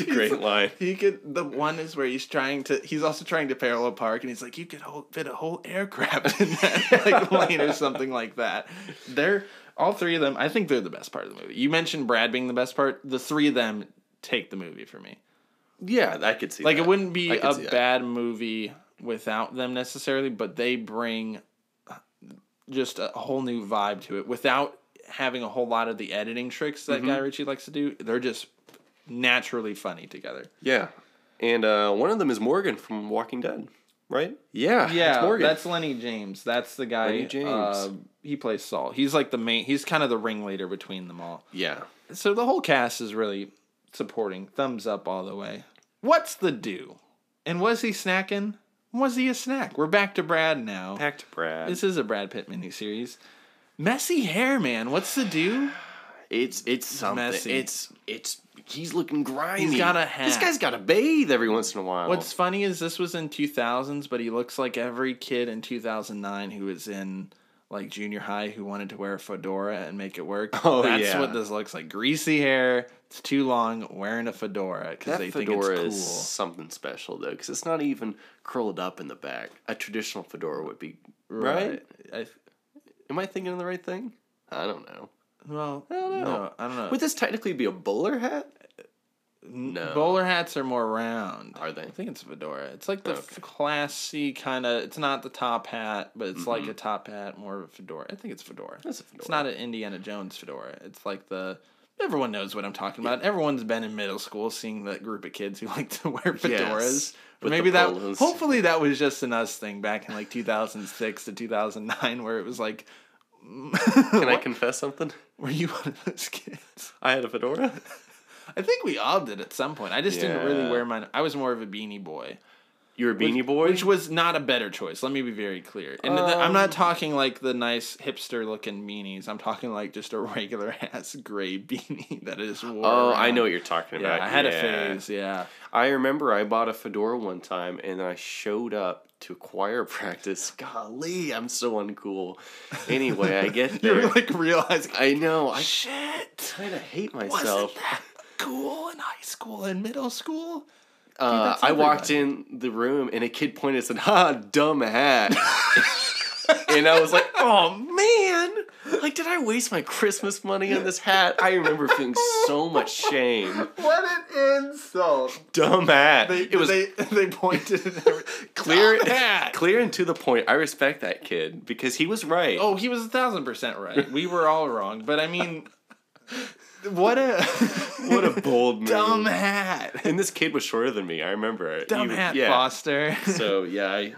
It's a great line. He could. The one is where he's trying to. He's also trying to parallel park, and he's like, "You could hold, fit a whole aircraft *laughs* in that like *laughs* lane or something like that." They're all three of them. I think they're the best part of the movie. You mentioned Brad being the best part. The three of them take the movie for me. Yeah, I could see. Like that. it wouldn't be a bad movie without them necessarily, but they bring just a whole new vibe to it without having a whole lot of the editing tricks that Mm-hmm. Guy Ritchie likes to do. They're just naturally funny together. Yeah, and uh, one of them is Morgan from Walking Dead, right? Yeah, Yeah, it's Morgan. that's Lennie James. That's the guy. Lennie James. uh, he plays Sol. He's like the main. He's kind of the ringleader between them all. yeah. So the whole cast is really supporting. Thumbs up all the way. What's the do? And was he snacking? Was he a snack? We're back to Brad now. Back to Brad. This is a Brad Pitt miniseries. Messy hair, man. What's the do? *sighs* It's it's something. messy. It's it's he's looking grimy. He's got a This guy's got to bathe every once in a while. What's funny is this was in 2000s, but he looks like every kid in 2009 who was in like junior high who wanted to wear a fedora and make it work. *laughs* Oh, That's yeah. what this looks like. Greasy hair, it's too long, wearing a fedora because they think fedora it's cool. is something special though, because it's not even curled up in the back. A traditional fedora would be right. I, Am I thinking of the right thing? I don't know. Well, I don't know. No, I don't know. Would this technically be a bowler hat? No. Bowler hats are more round. Are they? I think it's fedora. It's like the Okay. f- classy kind of. It's not the top hat, but it's like Mhm. a top hat, more of a fedora. I think it's fedora. That's a fedora. It's not an Indiana Jones fedora. It's like the. Everyone knows what I'm talking about. Everyone's been in middle school seeing that group of kids who *laughs* like to wear fedoras. Yes, with Maybe that. polos. Hopefully, that was just an us thing back in like 2006 to 2009, where it was like. Can I *laughs* confess something? Were you one of those kids? I had a fedora. *laughs* I think we all did at some point. I just didn't really Yeah. wear mine. I was more of a beanie boy. You're a beanie boy. Which was not a better choice. Let me be very clear. And th- I'm Um, not talking like the nice hipster looking beanies. I'm talking like just a *laughs* regular ass gray beanie *laughs* that is wore. oh, I know what you're talking about. Yeah. I had Yeah. a phase. Yeah. I remember I bought a fedora one time and I showed up to choir *laughs* practice. Golly, I'm so uncool. Anyway, I get there. like realizing, I know. I shit. kind of hate Wasn't myself. that cool in high school and middle school? Uh, that's I walked in the room and a kid pointed and said, "Ha, dumb hat." *laughs* and I was like, "Oh man! Like, did I waste my Christmas money on this hat?" I remember feeling so much shame. What an insult. Dumb hat. They, it was they, they pointed and everything. *laughs* clear, Dumb hat. clear and to the point. I respect that kid because he was right. Oh, he was a thousand percent right. We were all wrong, but I mean, what a *laughs* what a bold *laughs* move! dumb hat. And this kid was shorter than me. I remember it. Dumb He- hat, yeah. Foster. So *laughs* yeah, I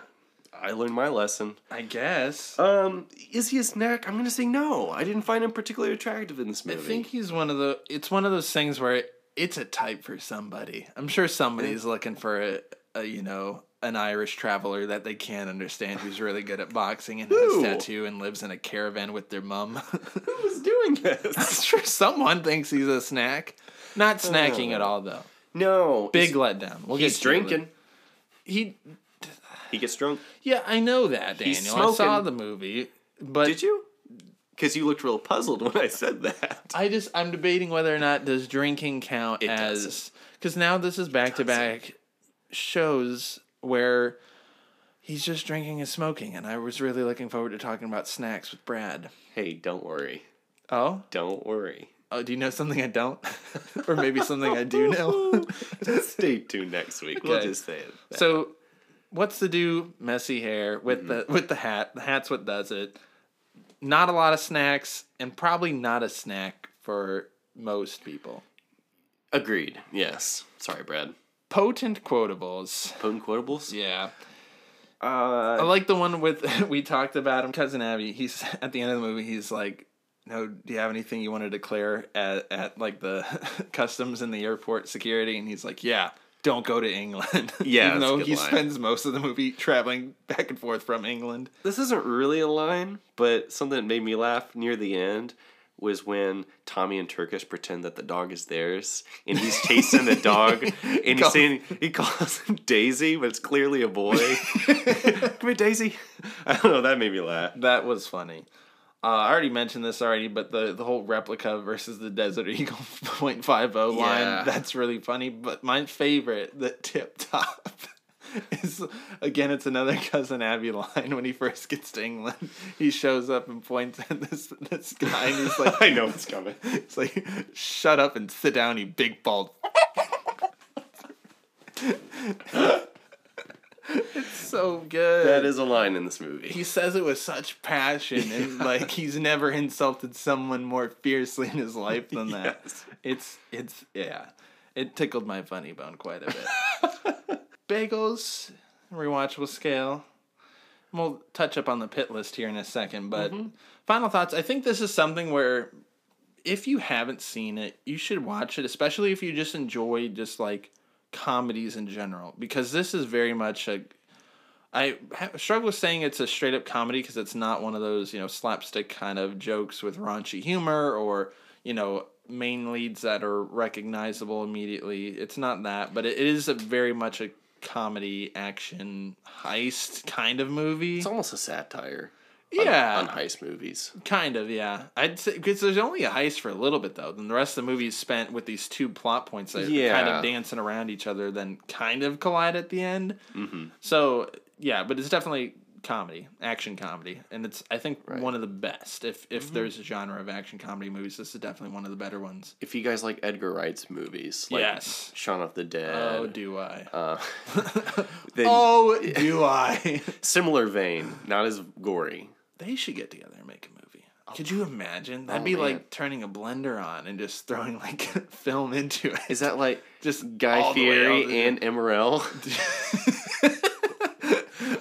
I learned my lesson. I guess. Um, is he a snack? I'm gonna say no. I didn't find him particularly attractive in this movie. I think he's one of the. It's one of those things where it, it's a type for somebody. I'm sure somebody's looking for a, a you know an Irish traveler that they can't understand who's really good at *laughs* boxing and has Who? a tattoo and lives in a caravan with their mum. Who was doing this? *laughs* I'm sure someone thinks he's a snack. Not oh. snacking at all though. no, Big letdown. We'll he's get to it. drinking. He He gets drunk. Yeah, I know that, Daniel. He's I saw smoking. the movie, but Did you? Because you looked real puzzled when I said that. I just I'm debating whether or not does drinking count It as doesn't. because now this is back to back shows where he's just drinking and smoking, and I was really looking forward to talking about snacks with Brad. Hey, don't worry. Oh, Don't worry. oh, do you know something I don't, *laughs* or maybe something I do *laughs* know? *laughs* Just stay tuned next week. We'll just say it. so, what's the do? Messy hair with the Mm-hmm. with the hat. The hat's what does it. Not a lot of snacks, and probably not a snack for most people. Agreed. Yes. Sorry, Brad. Potent quotables. Potent quotables. Yeah. Uh, I like the one with *laughs* we talked about him, cousin Abby. He's at the end of the movie. He's like, "No, do you have anything you want to declare at at like the *laughs* customs and the airport security?" And he's like, "Yeah, don't go to England." *laughs* Yeah, even that's a though good he line. spends most of the movie traveling back and forth from England. this isn't really a line, but something that made me laugh near the end was when Tommy and Turkish pretend that the dog is theirs, and he's chasing the dog, *laughs* and he's saying he calls him Daisy, but it's clearly a boy. *laughs* Come here, Daisy. I don't know. That made me laugh. That was funny. Uh, I already mentioned this already, but the, the whole replica versus the Desert Eagle *laughs* .50 Yeah. line, that's really funny. But my favorite, the tip top, *laughs* is, again, it's another *laughs* Cousin Abby line when he first gets to England. He shows up and points at this, this guy, and he's like, *laughs* I know it's coming. it's like, shut up and sit down, you big bald. it's so good. That is a line in this movie. he says it with such passion and like he's never insulted someone more fiercely in his life than that. Yes. It's it's yeah. It tickled my funny bone quite a bit. Bagels, rewatchable scale. We'll touch up on the pit list here in a second, but mm-hmm. final thoughts. I think this is something where if you haven't seen it, you should watch it, especially if you just enjoy just like comedies in general, because this is very much a. I struggle with saying it's a straight up comedy because it's not one of those you know slapstick kind of jokes with raunchy humor or you know main leads that are recognizable immediately. It's not that, but it is a very much a comedy action heist kind of movie. It's almost a satire. Yeah. On, heist movies. Kind of, yeah. I'd say because there's only a heist for a little bit though. Then the rest of the movie is spent with these two plot points that are kind of dancing around each other, then kind of collide at the end. Mm-hmm. So yeah, but it's definitely comedy, action comedy, and it's I think one of the best. If if there's a genre of action comedy movies, this is definitely one of the better ones. If you guys like Edgar Wright's movies, like Yes. Shaun of the Dead, Oh, do I? uh, *laughs* then oh, *laughs* do I? similar vein, not as gory. they should get together and make a movie. Could you imagine? That'd Oh, be man. like turning a blender on and just throwing like *laughs* film into it. Is that like Just Guy all the way Fieri and Emeril?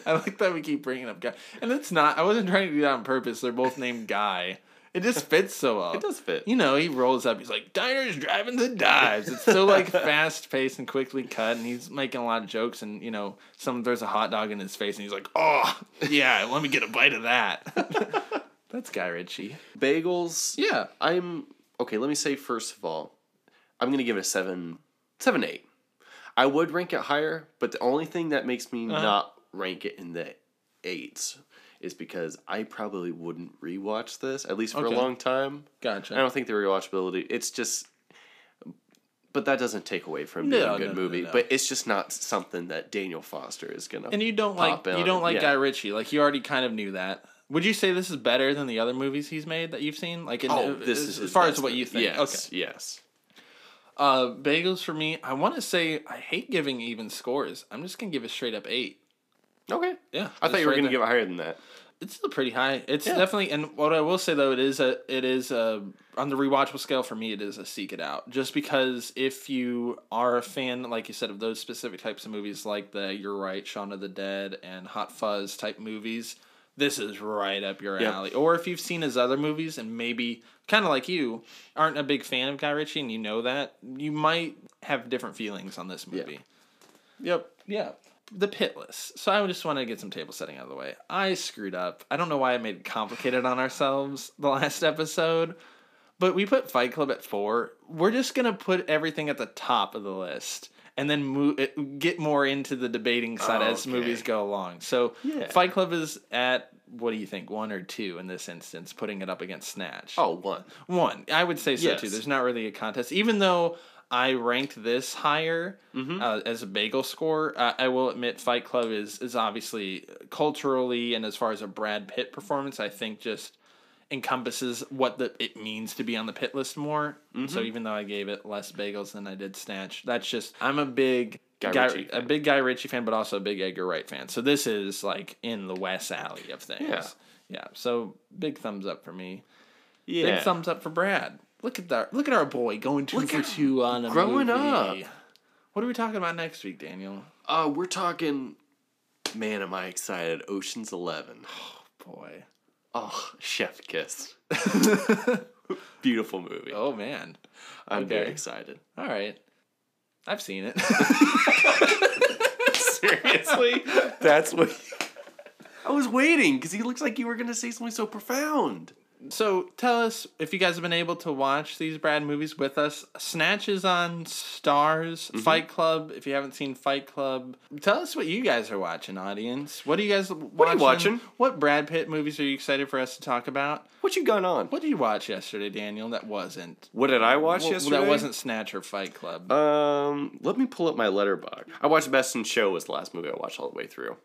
I like that we keep bringing up Guy, and it's not. I wasn't trying to do that on purpose. They're both named Guy. It just fits so well. It does fit. You know, he rolls up. He's like, "Diners, driving the dives." It's so like *laughs* fast paced and quickly cut, and he's making a lot of jokes. And you know, someone throws a hot dog in his face, and he's like, "Oh, yeah, let me get a bite of that." *laughs* That's Guy Ritchie. Bagels. Yeah. I'm okay. Let me say first of all, I'm gonna give it a seven, seven, eight. I would rank it higher, but the only thing that makes me Uh-huh. not rank it in the eights is because I probably wouldn't rewatch this at least for Okay. a long time. Gotcha. I don't think the rewatchability. It's just, but that doesn't take away from being No, a good no, movie. no. But it's just not something that Daniel Foster is gonna. And you don't like you don't like yeah. Guy Ritchie. Like you already kind of knew that. Would you say this is better than the other movies he's made that you've seen? Like, in, Oh, this as, is as far as what you think. Yes, Okay. yes. Uh, bagels for me. I want to say I hate giving even scores. I'm just gonna give it straight up eight. Okay. Yeah, I thought you were right gonna give it higher than that. It's still pretty high. It's Yeah. definitely, and what I will say though, it is a, it is a, on the rewatchable scale for me, it is a seek it out. Just because if you are a fan, like you said, of those specific types of movies, like the Edgar Wright, Shaun of the Dead, and Hot Fuzz type movies, this is right up your Yeah. alley. Or if you've seen his other movies and maybe kind of like you aren't a big fan of Guy Ritchie and you know that, you might have different feelings on this movie. Yep. Yeah. The pit list. So I just want to get some table setting out of the way. I screwed up. I don't know why I made it complicated on ourselves the last episode, but we put Fight Club at four. We're just gonna put everything at the top of the list and then move uh, get more into the debating side as Okay. movies go along. So Yeah. Fight Club is at what do you think, one or two in this instance, putting it up against Snatch. Oh, one. One. I would say so Yes. too. There's not really a contest. Even though I ranked this higher Mm-hmm. uh, as a bagel score, uh, I will admit Fight Club is is obviously culturally and as far as a Brad Pitt performance, I think just encompasses what the it means to be on the pit list more. Mm-hmm. So even though I gave it less bagels than I did Snatch, that's just I'm a big Guy Guy, Ritchie a big Guy Ritchie fan, but also a big Edgar Wright fan. So this is like in the West Alley of things. Yeah. Yeah. So big thumbs up for me. Yeah. Big thumbs up for Brad. Look at that! Look at our boy going two Look for two on a growing movie. up. What are we talking about next week, Daniel? Uh, we're talking. Man, am I excited! Ocean's Eleven. *sighs* Oh Boy. Oh, Chef Kiss. *laughs* Beautiful movie. Oh man. I'm very excited. All right. I've seen it. *laughs* Seriously, that's what. I was waiting because he looks like you were gonna say something so profound. So tell us if you guys have been able to watch these Brad movies with us. Snatch is on Starz. Mm-hmm. Fight Club. If you haven't seen Fight Club, tell us what you guys are watching, audience. What are you guys watching? are you watching? What Brad Pitt movies are you excited for us to talk about? What you got on? What did you watch yesterday, Daniel? That wasn't. What did I watch well, yesterday? That wasn't Snatch or Fight Club. Um, let me pull up my Letterboxd. I watched Best in Show was the last movie I watched all the way through.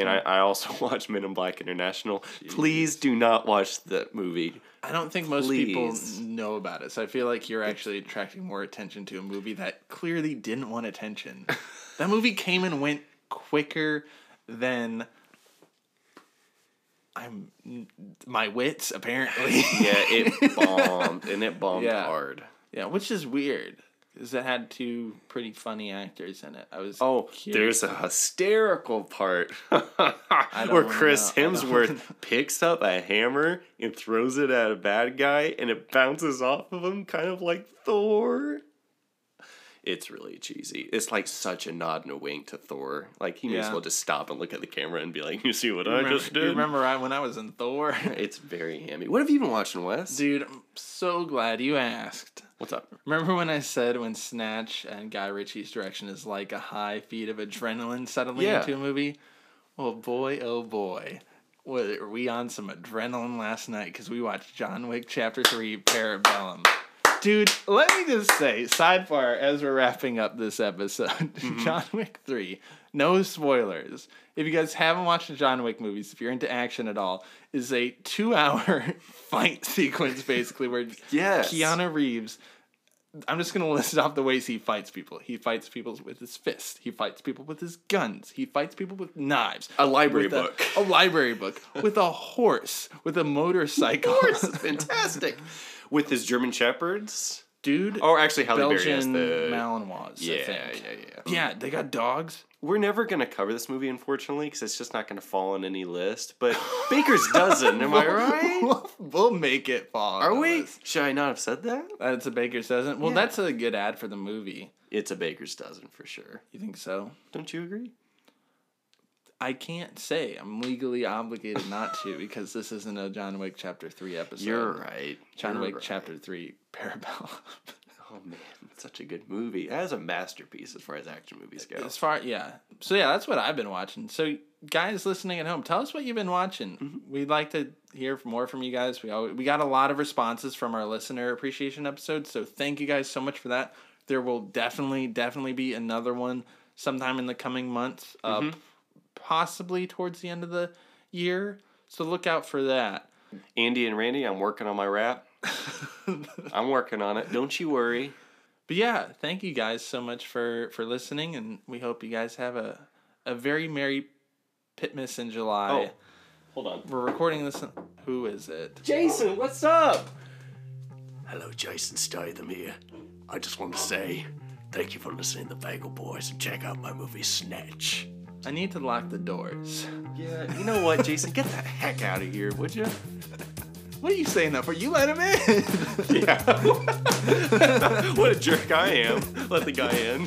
And I, I also *laughs* watch Men in Black International. Please do not watch that movie. I don't think most people know about it. So I feel like you're actually attracting more attention to a movie that clearly didn't want attention. *laughs* that movie came and went quicker than I'm my wits apparently. Yeah, it *laughs* bombed, and it bombed Yeah. hard. yeah, which is weird because it had two pretty funny actors in it. I was Oh, curious. there's a hysterical part *laughs* where Chris know. Hemsworth *laughs* picks up a hammer and throws it at a bad guy, and it bounces off of him, kind of like Thor. It's really cheesy. It's like such a nod and a wink to Thor. Like he may as well just stop and look at the camera and be like, "You see what I remember, just you did?" remember I, when I was in Thor? *laughs* It's very hammy. What have you been watching, Wes? Dude, I'm so glad you asked. What's up? Remember when I said when Snatch and Guy Ritchie's direction is like a high feed of adrenaline settling Yeah. into a movie? Well, boy, oh boy. Were we on some adrenaline last night because we watched John Wick Chapter 3 Parabellum. Dude, let me just say, sidebar as we're wrapping up this episode *laughs* mm-hmm. John Wick 3, no spoilers. If you guys haven't watched the John Wick movies, if you're into action at all, is a two hour *laughs* fight sequence basically where Yes. Keanu Reeves. I'm just gonna list off the ways he fights people. He fights people with his fist. He fights people with his guns. He fights people with knives. A library with a- book. A, library book with a horse. With a motorcycle. Horse *laughs* fantastic. With his German shepherds. Dude. Or actually, Halle Berry has Belgian the. Malinois. yeah, yeah, yeah. Yeah, they got dogs. We're never gonna cover this movie, unfortunately, because it's just not gonna fall on any list. But Baker's dozen, am I *laughs* right? *laughs* We'll, we'll make it fall. Are we? list. Should I not have said that? That's a baker's dozen. Well, Yeah. that's a good ad for the movie. It's a Baker's dozen for sure. You think so? Don't you agree? I can't say. I'm legally obligated not to because this isn't a John Wick Chapter 3 episode. You're right. John You're Wick right. Chapter 3 Parabellum. *laughs* Oh man, such a good movie. That is a masterpiece as far as action movies go. as far, yeah. So, yeah, that's what I've been watching. So, guys listening at home, tell us what you've been watching. Mm-hmm. We'd like to hear more from you guys. We, always, we got a lot of responses from our listener appreciation episode. So, thank you guys so much for that. There will definitely, definitely be another one sometime in the coming months, up Mm-hmm. Possibly towards the end of the year. So, look out for that. Andy and Randy, I'm working on my rap. *laughs* I'm working on it. Don't you worry. But yeah, thank you guys so much for for listening, and we hope you guys have a a very merry Pitmas in July. Oh, hold on. We're recording this. Who is it? Jason, what's up? Hello, Jason Statham here. I just want to say thank you for listening to the Bagel Boys and check out my movie Snatch. I need to lock the doors. Yeah, you know what, Jason? Get the heck out of here, would you? What are you saying that for? You let him in. *laughs* Yeah. *laughs* what a jerk I am. Let the guy in.